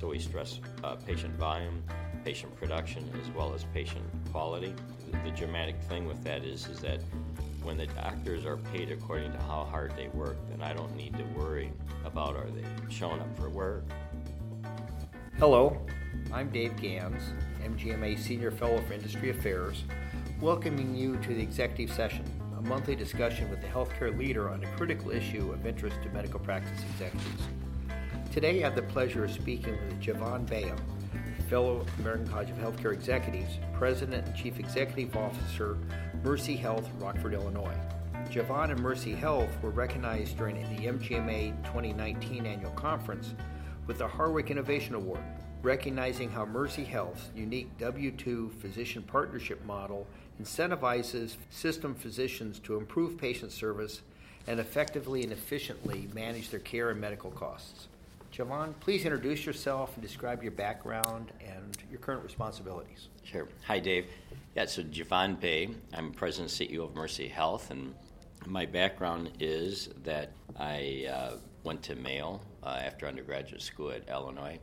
So we stress uh, patient volume, patient production, as well as patient quality. The, the dramatic thing with that is, is that when the doctors are paid according to how hard they work, then I don't need to worry about are they showing up for work. Hello, I'm Dave Gans, MGMA Senior Fellow for Industry Affairs, welcoming you to the executive session, a monthly discussion with the healthcare leader on a critical issue of interest to medical practice executives. Today, I have the pleasure of speaking with Javon Bayham, fellow American College of Healthcare Executives, President and Chief Executive Officer, Mercy Health, Rockford, Illinois. Javon and Mercy Health were recognized during the MGMA 2019 annual conference with the Harwick Innovation Award, recognizing how Mercy Health's unique W 2 physician partnership model incentivizes system physicians to improve patient service and effectively and efficiently manage their care and medical costs. Javon, please introduce yourself and describe your background and your current responsibilities. Sure. Hi, Dave. Yeah, so Javon Bea. I'm President and CEO of Mercy Health, and my background is that I uh, went to Mayo uh, after undergraduate school at Illinois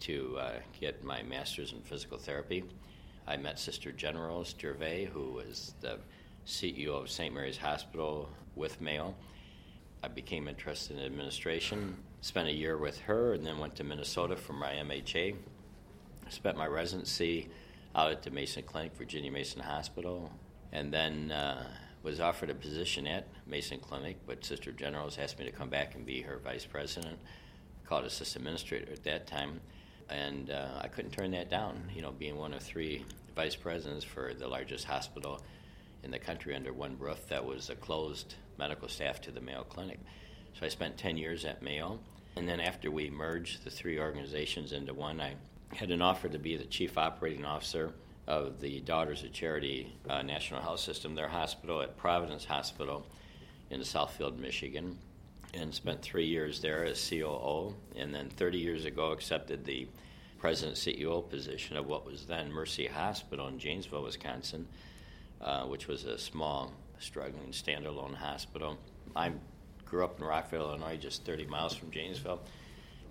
to uh, get my master's in physical therapy. I met Sister Generose Gervais, who was the CEO of St. Mary's Hospital with Mayo. I became interested in administration Spent a year with her and then went to Minnesota for my MHA. Spent my residency out at the Mason Clinic, Virginia Mason Hospital, and then uh, was offered a position at Mason Clinic, but Sister Generose asked me to come back and be her vice president, called assistant administrator at that time, and uh, I couldn't turn that down. You know, being one of three vice presidents for the largest hospital in the country under one roof that was a closed medical staff to the Mayo Clinic. So I spent 10 years at Mayo and then after we merged the three organizations into one, I had an offer to be the chief operating officer of the Daughters of Charity uh, National Health System, their hospital at Providence Hospital in Southfield, Michigan, and spent three years there as COO. And then 30 years ago, accepted the president CEO position of what was then Mercy Hospital in Janesville, Wisconsin, uh, which was a small, struggling standalone hospital. I'm grew up in Rockford, Illinois, just 30 miles from Janesville.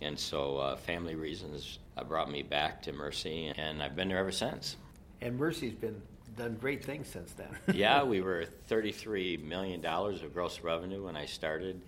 And so, uh, family reasons uh, brought me back to Mercy, and I've been there ever since. And Mercy's been done great things since then. yeah, we were $33 million of gross revenue when I started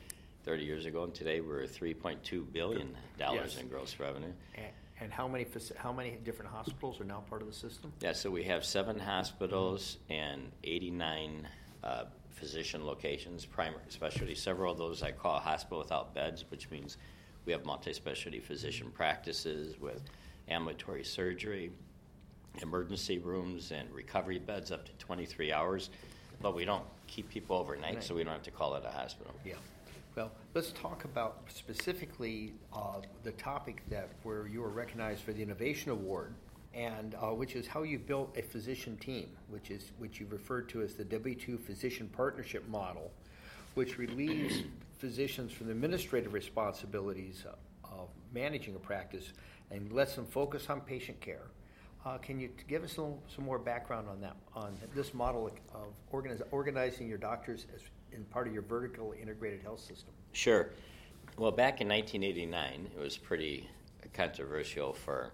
30 years ago, and today we're $3.2 billion yes. in gross revenue. And, and how many how many different hospitals are now part of the system? Yeah, so we have seven hospitals and 89 uh, physician locations, primary specialty. Several of those I call hospital without beds, which means we have multi specialty physician practices with ambulatory surgery, emergency rooms, and recovery beds up to 23 hours. But we don't keep people overnight, right. so we don't have to call it a hospital. Yeah. Well, let's talk about specifically uh, the topic that where you were recognized for the Innovation Award and uh, which is how you built a physician team, which is which you referred to as the W2 physician partnership model, which relieves physicians from the administrative responsibilities of managing a practice and lets them focus on patient care. Uh, can you give us little, some more background on that, on this model of organiz- organizing your doctors as in part of your vertical integrated health system? Sure. Well, back in 1989, it was pretty controversial for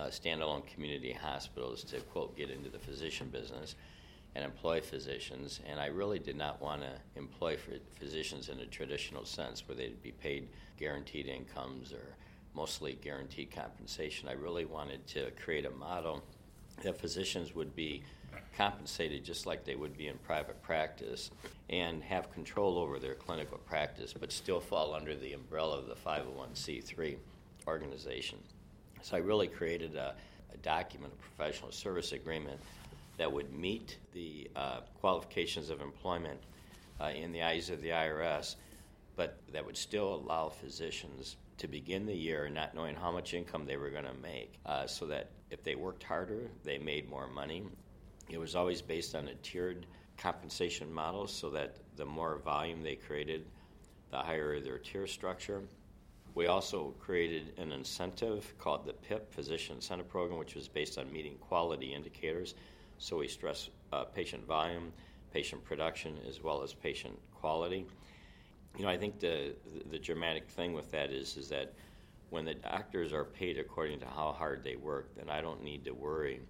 uh, standalone community hospitals to, quote, get into the physician business and employ physicians. And I really did not want to employ physicians in a traditional sense where they'd be paid guaranteed incomes or mostly guaranteed compensation. I really wanted to create a model that physicians would be compensated just like they would be in private practice and have control over their clinical practice, but still fall under the umbrella of the 501c3 organization. So I really created a, a document, a professional service agreement that would meet the uh, qualifications of employment uh, in the eyes of the IRS, but that would still allow physicians to begin the year not knowing how much income they were going to make, uh, so that if they worked harder, they made more money. It was always based on a tiered compensation model, so that the more volume they created, the higher their tier structure. We also created an incentive called the PIP, Physician Incentive Program, which was based on meeting quality indicators. So we stress uh, patient volume, patient production, as well as patient quality. You know, I think the, the, the dramatic thing with that is is that when the doctors are paid according to how hard they work, then I don't need to worry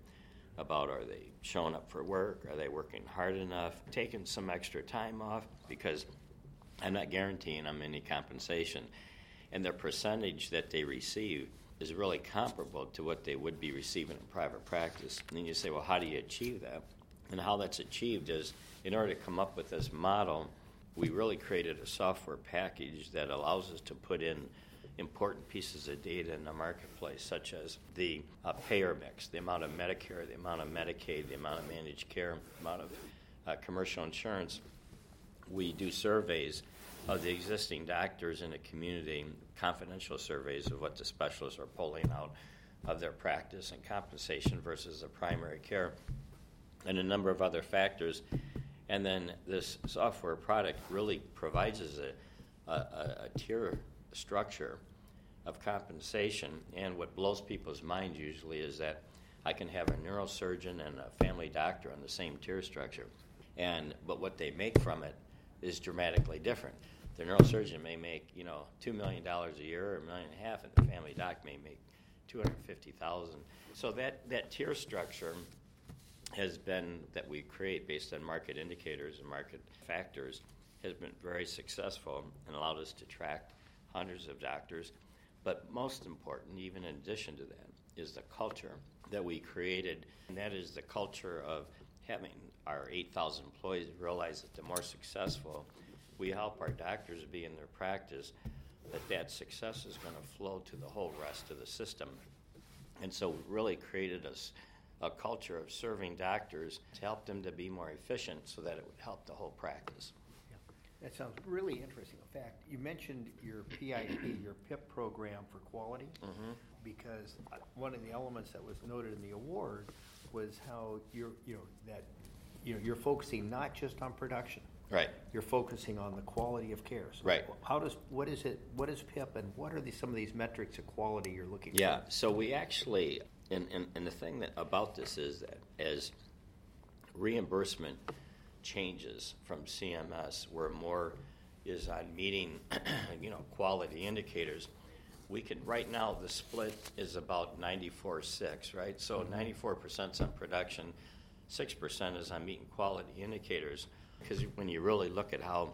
about are they showing up for work, are they working hard enough, taking some extra time off, because I'm not guaranteeing them any compensation. And the percentage that they receive is really comparable to what they would be receiving in private practice. And then you say, well, how do you achieve that? And how that's achieved is in order to come up with this model, we really created a software package that allows us to put in important pieces of data in the marketplace, such as the uh, payer mix, the amount of Medicare, the amount of Medicaid, the amount of managed care, the amount of uh, commercial insurance. We do surveys of the existing doctors in the community, confidential surveys of what the specialists are pulling out of their practice and compensation versus the primary care, and a number of other factors. And then this software product really provides us a, a, a tier structure of compensation. And what blows people's minds usually is that I can have a neurosurgeon and a family doctor on the same tier structure. And but what they make from it is dramatically different. The neurosurgeon may make, you know, two million dollars a year or a million and a half, and the family doc may make two hundred fifty thousand. So that, that tier structure has been that we create based on market indicators and market factors has been very successful and allowed us to track hundreds of doctors. But most important, even in addition to that, is the culture that we created, and that is the culture of having our 8,000 employees realize that the more successful we help our doctors be in their practice, that that success is going to flow to the whole rest of the system. And so, we really created a, a culture of serving doctors to help them to be more efficient so that it would help the whole practice. That sounds really interesting. In fact, you mentioned your PIP, your PIP program for quality, Mhm. because uh, one of the elements that was noted in the award was how you're, you know, that, you know, you're focusing not just on production. Right. You're focusing on the quality of care. So Right. How does, what is it, what is PIP and what are the, some of these metrics of quality you're looking for? Yeah, so we actually, and, and, and the thing that about this is that as reimbursement changes from CMS, where more is on meeting, you know, quality indicators, we can, right now, the split is about 94-6, right? So mm-hmm. 94% is on production, 6% is on meeting quality indicators. Because when you really look at how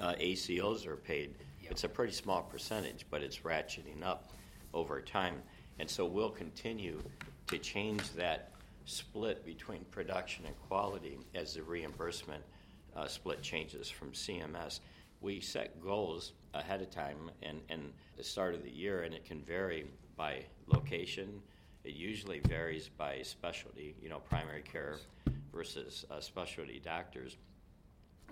uh, ACOs are paid, it's a pretty small percentage, but it's ratcheting up over time. And so we'll continue to change that split between production and quality as the reimbursement uh, split changes from CMS. We set goals ahead of time and, and the start of the year, and it can vary by location. It usually varies by specialty, you know, primary care versus uh, specialty doctors.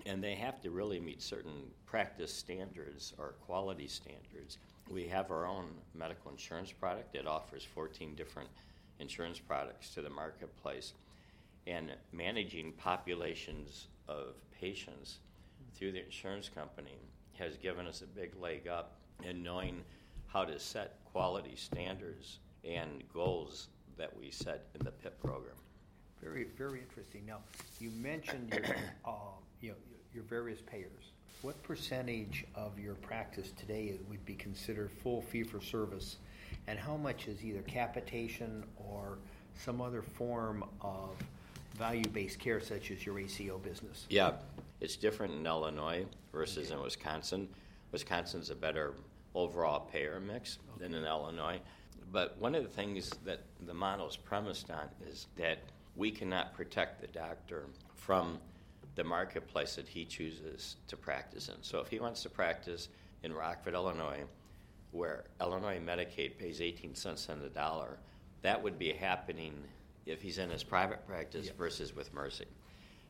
And they have to really meet certain practice standards or quality standards. We have our own medical insurance product that offers 14 different insurance products to the marketplace. And managing populations of patients through the insurance company has given us a big leg up in knowing how to set quality standards and goals that we set in the PIP program. Very, very interesting. Now, you mentioned your, uh, you know, your various payers. What percentage of your practice today would be considered full fee-for-service, and how much is either capitation or some other form of value-based care, such as your ACO business? Yeah, it's different in Illinois versus in Wisconsin. Wisconsin's a better overall payer mix than in Illinois. But one of the things that the model is premised on is that we cannot protect the doctor from the marketplace that he chooses to practice in. So if he wants to practice in Rockford, Illinois, where Illinois Medicaid pays 18 cents on the dollar, that would be happening if he's in his private practice Yeah. versus with Mercy.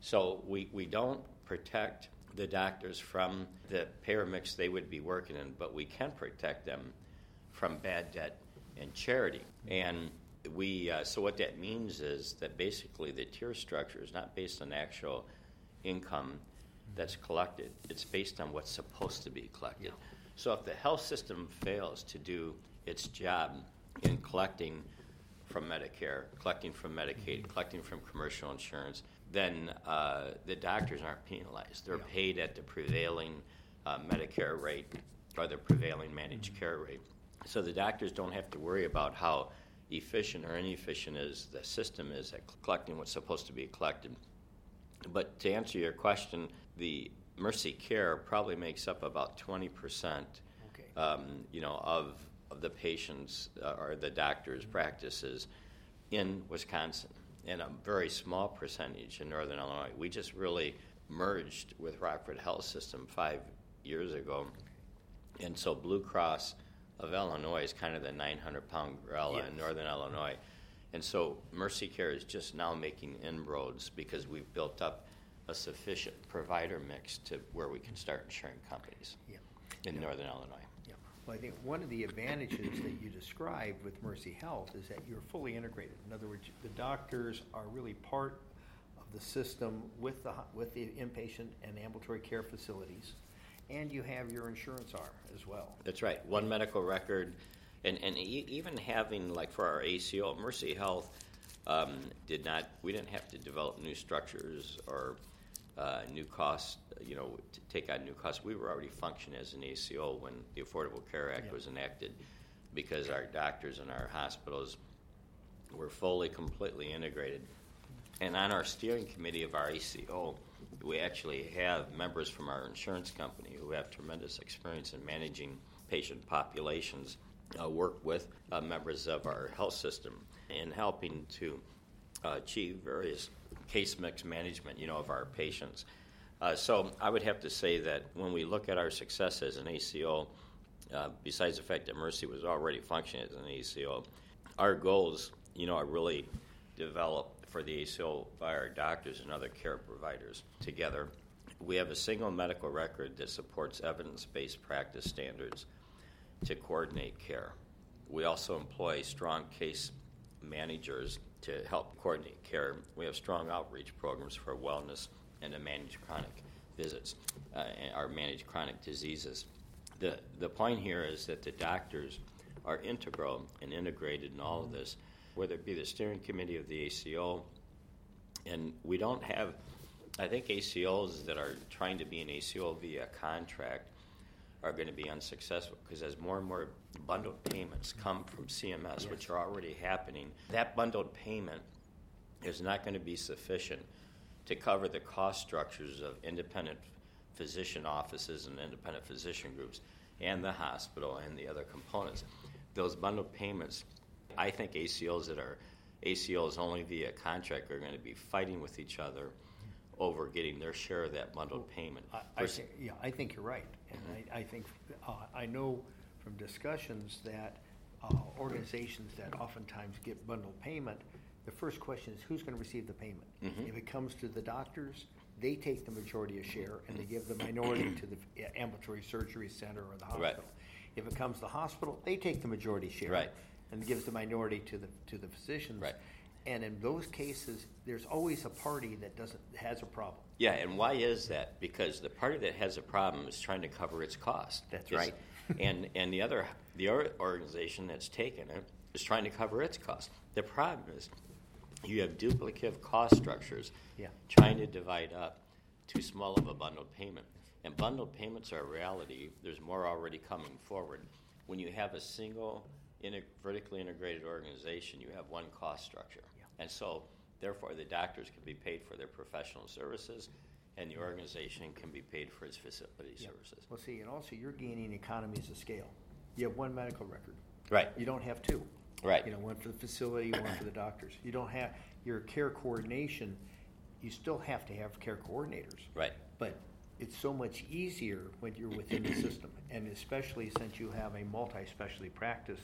So we, we don't protect the doctors from the payer mix they would be working in, but we can protect them from bad debt and charity. And we uh, so what that means is that basically the tier structure is not based on actual income that's collected. It's based on what's supposed to be collected. So if the health system fails to do its job in collecting from Medicare, collecting from Medicaid, collecting from commercial insurance, then uh, the doctors aren't penalized. They're paid at the prevailing uh, Medicare rate or the prevailing managed care rate. So the doctors don't have to worry about how efficient or inefficient is the system is at collecting what's supposed to be collected. But to answer your question, the Mercy Care probably makes up about 20 percent, Okay. um, you know, of of the patients uh, or the doctors' practices in Wisconsin, and a very small percentage in Northern Illinois. We just really merged with Rockford Health System five years ago, and so Blue Cross of Illinois is kind of the 900 pound gorilla in Northern Illinois. And so Mercy Care is just now making inroads because we've built up a sufficient provider mix to where we can start insuring companies Yeah. in Yeah. Northern Illinois. Yeah. Well, I think one of the advantages that you described with Mercy Health is that you're fully integrated. In other words, the doctors are really part of the system with the, with the inpatient and ambulatory care facilities, and you have your insurance arm as well. That's right. One medical record, and and e- even having like for our ACO, Mercy Health um, did not. We didn't have to develop new structures or uh, new costs. You know, to take on new costs. We were already functioning as an ACO when the Affordable Care Act Yeah. was enacted, because our doctors and our hospitals were fully, completely integrated. And on our steering committee of our ACO, we actually have members from our insurance company who have tremendous experience in managing patient populations, uh, work with uh, members of our health system in helping to uh, achieve various case mix management, you know, of our patients. Uh, so I would have to say that when we look at our success as an ACO, uh, besides the fact that Mercy was already functioning as an ACO, our goals, you know, are really developed for the ACO by our doctors and other care providers together. We have a single medical record that supports evidence based practice standards to coordinate care. We also employ strong case managers to help coordinate care. We have strong outreach programs for wellness and to manage chronic visits uh, or manage chronic diseases. The, the point here is that the doctors are integral and integrated in all of this, whether it be the steering committee of the ACO, and we don't have, I think ACOs that are trying to be an ACO via contract are going to be unsuccessful because as more and more bundled payments come from CMS, which are already happening, that bundled payment is not going to be sufficient to cover the cost structures of independent physician offices and independent physician groups and the hospital and the other components. Those bundled payments, I think ACOs that are ACOs only via contract are going to be fighting with each other over getting their share of that bundled payment. I, I think, yeah, I think you're right. And I, I think, uh, I know from discussions that uh, organizations that oftentimes get bundled payment, the first question is who's going to receive the payment? Mhm. If it comes to the doctors, they take the majority of share and they give the minority to the ambulatory surgery center or the Right. hospital. If it comes to the hospital, they take the majority share. Right. And gives the minority to the, to the physicians. Right. And in those cases, there's always a party that doesn't, has a problem. Yeah, and why is that? Because the party that has a problem is trying to cover its cost. That's It's- right. and and the other the other organization that's taken it is trying to cover its cost. The problem is you have duplicative cost structures Yeah. trying to divide up too small of a bundled payment. And bundled payments are a reality. There's more already coming forward. When you have a single integ- vertically integrated organization, you have one cost structure. Yeah. And so, therefore, the doctors can be paid for their professional services, and the organization can be paid for its facility Yeah. services. Well, see, and also you're gaining economies of scale. You have one medical record. Right. You don't have two. Right. You know, one for the facility, one for the doctors. You don't have your care coordination. You still have to have care coordinators. Right. But it's so much easier when you're within the system, and especially since you have a multi-specialty practice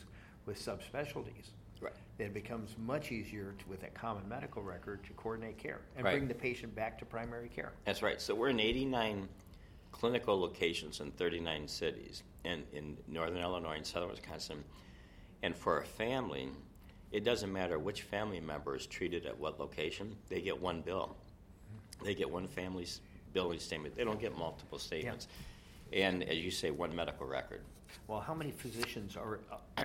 with subspecialties. Right. It becomes much easier to, with a common medical record to coordinate care and Right. bring the patient back to primary care. That's right. So we're in 89 clinical locations in 39 cities in, in northern Illinois and southern Wisconsin. And for a family, it doesn't matter which family member is treated at what location, they get one bill. They get one family's billing statement. They don't get multiple statements. And as you say, one medical record. Well, how many physicians are uh,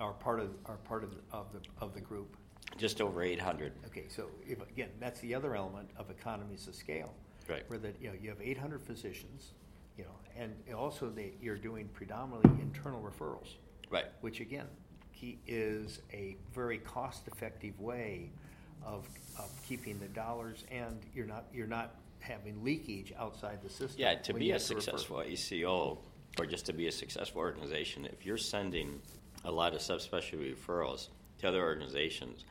are part of are part of of the of the group? Just over 800. Okay, so if, again, that's the other element of economies of scale. Right. Where that, you know, you have eight hundred physicians, you know, and also they, you're doing predominantly internal referrals. Right. Which again, is a very cost-effective way of, of keeping the dollars, and you're not you're not having leakage outside the system. Yeah, to be a to refer. successful ACO, or just to be a successful organization, if you're sending a lot of subspecialty referrals to other organizations,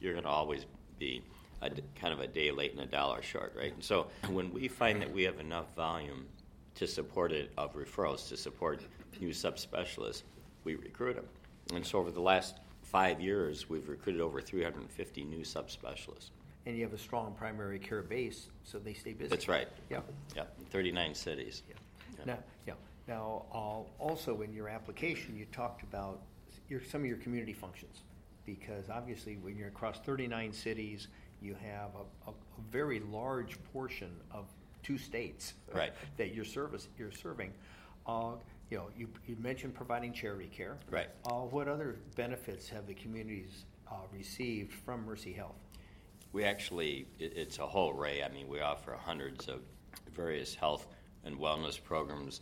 you're going to always be a kind of a day late and a dollar short, right? And so when we find that we have enough volume to support it of referrals to support new subspecialists, we recruit them. And so over the last five years, we've recruited over 350 new subspecialists. And you have a strong primary care base, so they stay busy. That's right. Yeah. Yeah, 39 cities. Yeah. Now, yeah. Now, uh, also in your application, you talked about your, some of your community functions, because obviously when you're across 39 cities, you have a, a, a very large portion of two states Right. that you're service you're serving. Uh, you know, you, you mentioned providing charity care. Right. Uh, what other benefits have the communities uh, received from Mercy Health? We actually, it, it's a whole array. I mean, we offer hundreds of various health and wellness programs.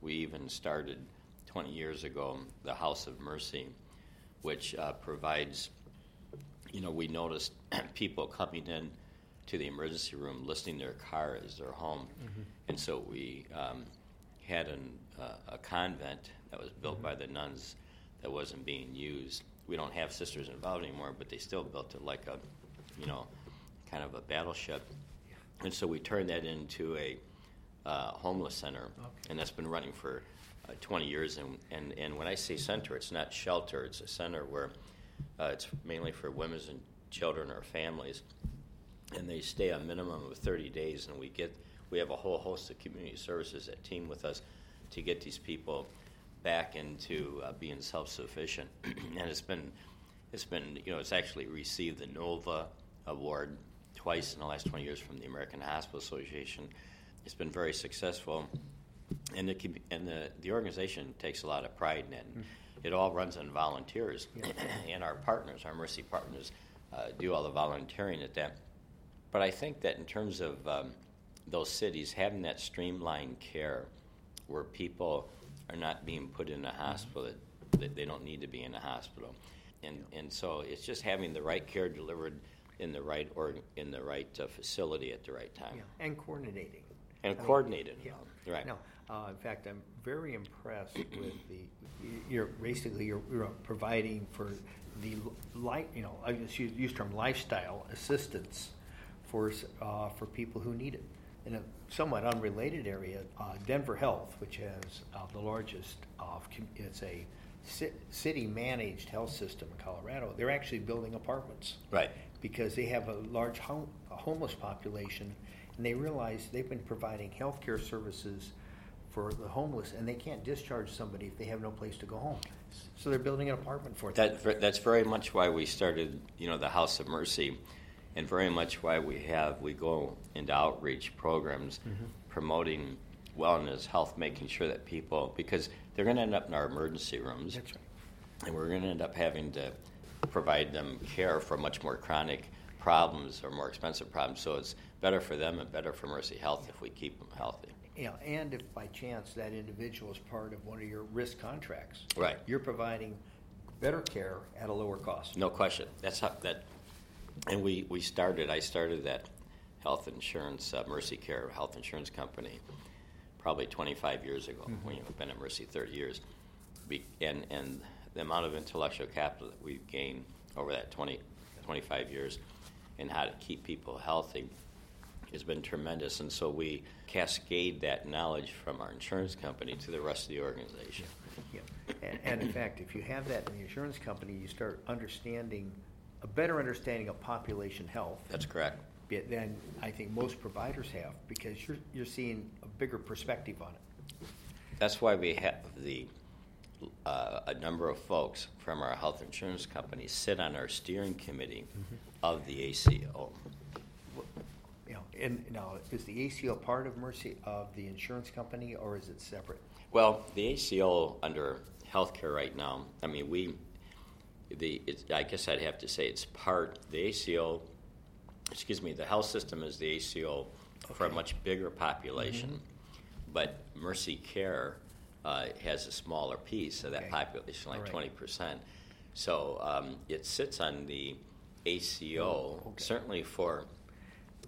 We even started 20 years ago the House of Mercy, which uh, provides, you know, we noticed people coming in to the emergency room listing their car as their home. And so we um, had an, uh, a convent that was built by the nuns that wasn't being used. We don't have sisters involved anymore, but they still built it like a, you know, kind of a battleship. And so we turned that into a uh, homeless center, and that's been running for uh, 20 years. And, and, and when I say center, it's not shelter, it's a center where uh, it's mainly for women and children or families. And they stay a minimum of 30 days, and we get we have a whole host of community services that team with us to get these people back into uh, being self-sufficient. and it's been it's been you know it's actually received the Nova Award twice in the last 20 years from the American Hospital Association. It's been very successful, and the commu- and the, the organization takes a lot of pride in it. It all runs on volunteers, and our partners, our Mercy partners, uh, do all the volunteering at that. But I think that in terms of um, those cities having that streamlined care, where people are not being put in a hospital that, that they don't need to be in a hospital, and and so it's just having the right care delivered in the right or in the right uh, facility at the right time Yeah, and coordinating. and I mean, coordinated. Yeah. Right. No, uh, in fact, I'm very impressed with the, you're basically, you're, you're providing for the light, you know, I just use, use term lifestyle assistance for, uh, for people who need it. In a somewhat unrelated area, uh, Denver Health, which has uh, the largest of, it's a city-managed health system in Colorado, they're actually building apartments Right. Because they have a large home, a homeless population, and they realize they've been providing health care services for the homeless, and they can't discharge somebody if they have no place to go home. So they're building an apartment for them. That, that's very much why we started, you know, the House of Mercy, and very much why we have we go into outreach programs Mm-hmm. promoting wellness, health, making sure that people because they're going to end up in our emergency rooms, That's right. and we're going to end up having to provide them care for much more chronic problems or more expensive problems. So it's better for them and better for Mercy Health if we keep them healthy. Know, and if by chance that individual is part of one of your risk contracts, Right. you're providing better care at a lower cost. No question. That's how that, and we we started. I started that health insurance, uh, Mercy Care health insurance company, probably 25 years ago. When you've been at Mercy 30 years, Be, and and the amount of intellectual capital that we've gained over that 20, 25 years, and how to keep people healthy, has been tremendous. And so we cascade that knowledge from our insurance company to the rest of the organization. Yeah. And, and in fact, if you have that in the insurance company, you start understanding, a better understanding of population health. That's correct. than I think most providers have because you're, you're seeing a bigger perspective on it. That's why we have the uh, a number of folks from our health insurance company sit on our steering committee of the ACO. You know, and now, is the ACO part of Mercy, of the insurance company, or is it separate? Well, the ACO under healthcare right now, I mean, we, the, it's, I guess I'd have to say it's part, the ACO, excuse me, the health system is the ACO for a much bigger population. But Mercy Care uh, has a smaller piece of that Okay. population, like All right. twenty percent. So um, it sits on the ACO Oh, okay. certainly for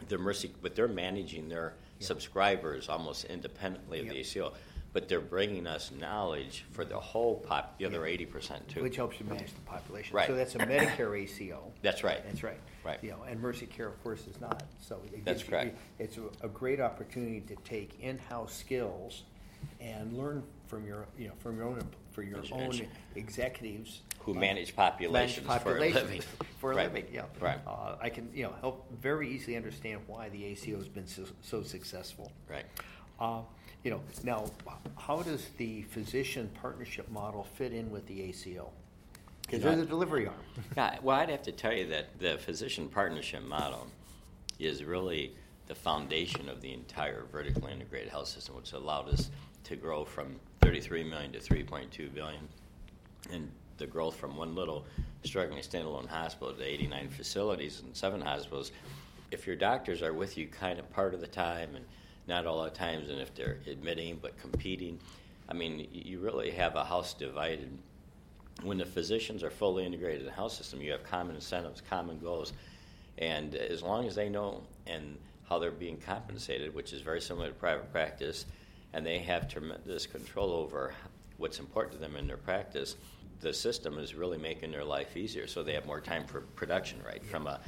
the Mercy, but they're managing their Yeah. subscribers almost independently of the ACO. But they're bringing us knowledge for the whole pop, the other eighty percent too. Which helps you manage the population. Right. So that's a Medicare ACO. That's right. That's right. Right. You know, and Mercy Care, of course, is not. So it That's gives correct. It's a- a great opportunity to take in-house skills and learn from your, you know, from your own, for your own executives. Who uh, manage populations manage for a living. For a Right. living, yeah. Right. Uh, I can, you know, help very easily understand why the ACO has been so, so successful. Right. Uh, You know, now, how does the physician partnership model fit in with the ACO? Because they're the delivery arm. Yeah, well, I'd have to tell you that the physician partnership model is really the foundation of the entire vertically integrated health system, which allowed us to grow from 33 million to 3.2 billion, and the growth from one little struggling standalone hospital to 89 facilities and seven hospitals. If your doctors are with you kind of part of the time and not all the times, and if they're admitting but competing, I mean, you really have a house divided when the physicians are fully integrated in the health system, you have common incentives, common goals, and as long as they know and how they're being compensated, which is very similar to private practice, and they have tremendous control over what's important to them in their practice, the system is really making their life easier. So they have more time for production, right? From a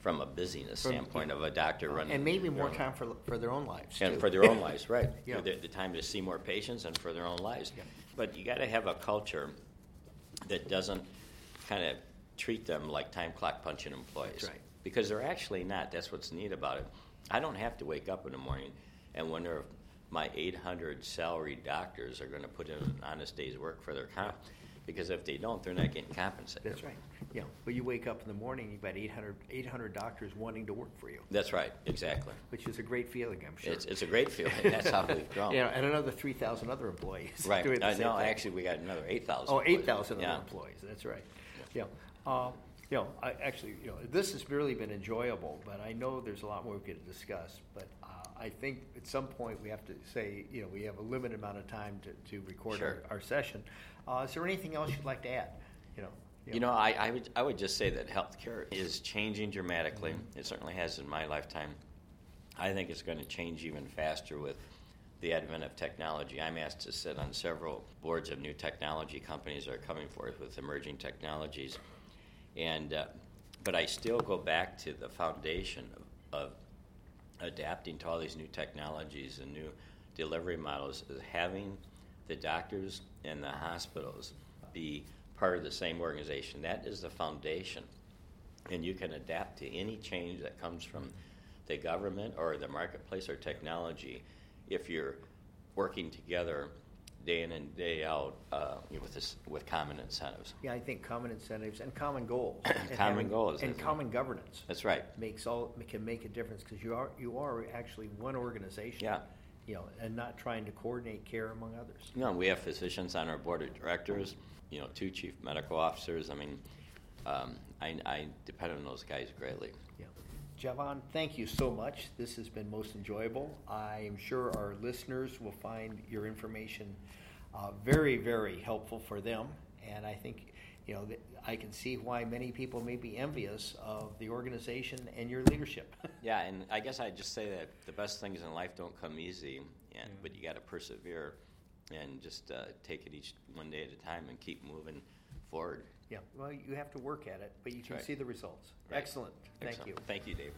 from a busyness From- standpoint of a doctor running, And maybe more time for, for their own lives, and too. for their own lives, right? Yeah. The, the time to see more patients and for their own lives. Yeah. But you got to have a culture that doesn't kind of treat them like time clock punching employees. Right. Because they're actually not. That's what's neat about it. I don't have to wake up in the morning and wonder if my 800 salaried doctors are going to put in an honest day's work for their comp. Because if they don't, they're not getting compensated. That's right. Yeah, but you wake up in the morning, you've got 800, 800 doctors wanting to work for you, That's right. Exactly. which is a great feeling, I'm sure. It's, it's a great feeling. That's how we've grown. Yeah, and another 3,000 other employees Right. doing the Uh, same no, thing. actually, we got another 8,000. Oh, employees. 8,000 Yeah. other employees, that's right. Yeah. Uh, You know, I, actually, you know, this has really been enjoyable, but I know there's a lot more we could discuss. But I think at some point we have to say, you know, we have a limited amount of time to, to record Sure. our, our session. Uh, Is there anything else you'd like to add? You know? You know, I, I, would, I would just say that healthcare is changing dramatically. It certainly has in my lifetime. I think it's going to change even faster with the advent of technology. I'm asked to sit on several boards of new technology companies that are coming forth with emerging technologies. And, uh, but I still go back to the foundation of, of adapting to all these new technologies and new delivery models is having the doctors and the hospitals be part of the same organization. That is the foundation. And you can adapt to any change that comes from the government or the marketplace or technology if you're working together day in and day out uh, you know, with, this, with common incentives. Yeah, I think common incentives and common goals. and Common having- goals, And common governance. That's right. Makes all, can make a difference because you are, you are actually one organization. Yeah. You know, and not trying to coordinate care among others. You know, we have physicians on our board of directors, you know, two chief medical officers. I mean, um, I, I depend on those guys greatly. Yeah. Javon, thank you so much. This has been most enjoyable. I'm sure our listeners will find your information uh, very, very helpful for them. And I think, you know, I can see why many people may be envious of the organization and your leadership. Yeah, and I guess I'd just say that the best things in life don't come easy, and, but you got to persevere and just uh, take it each one day at a time and keep moving forward. Yeah, well, you have to work at it, but you can right. see the results. Right. Excellent. Thank Excellent. you. Thank you, Dave.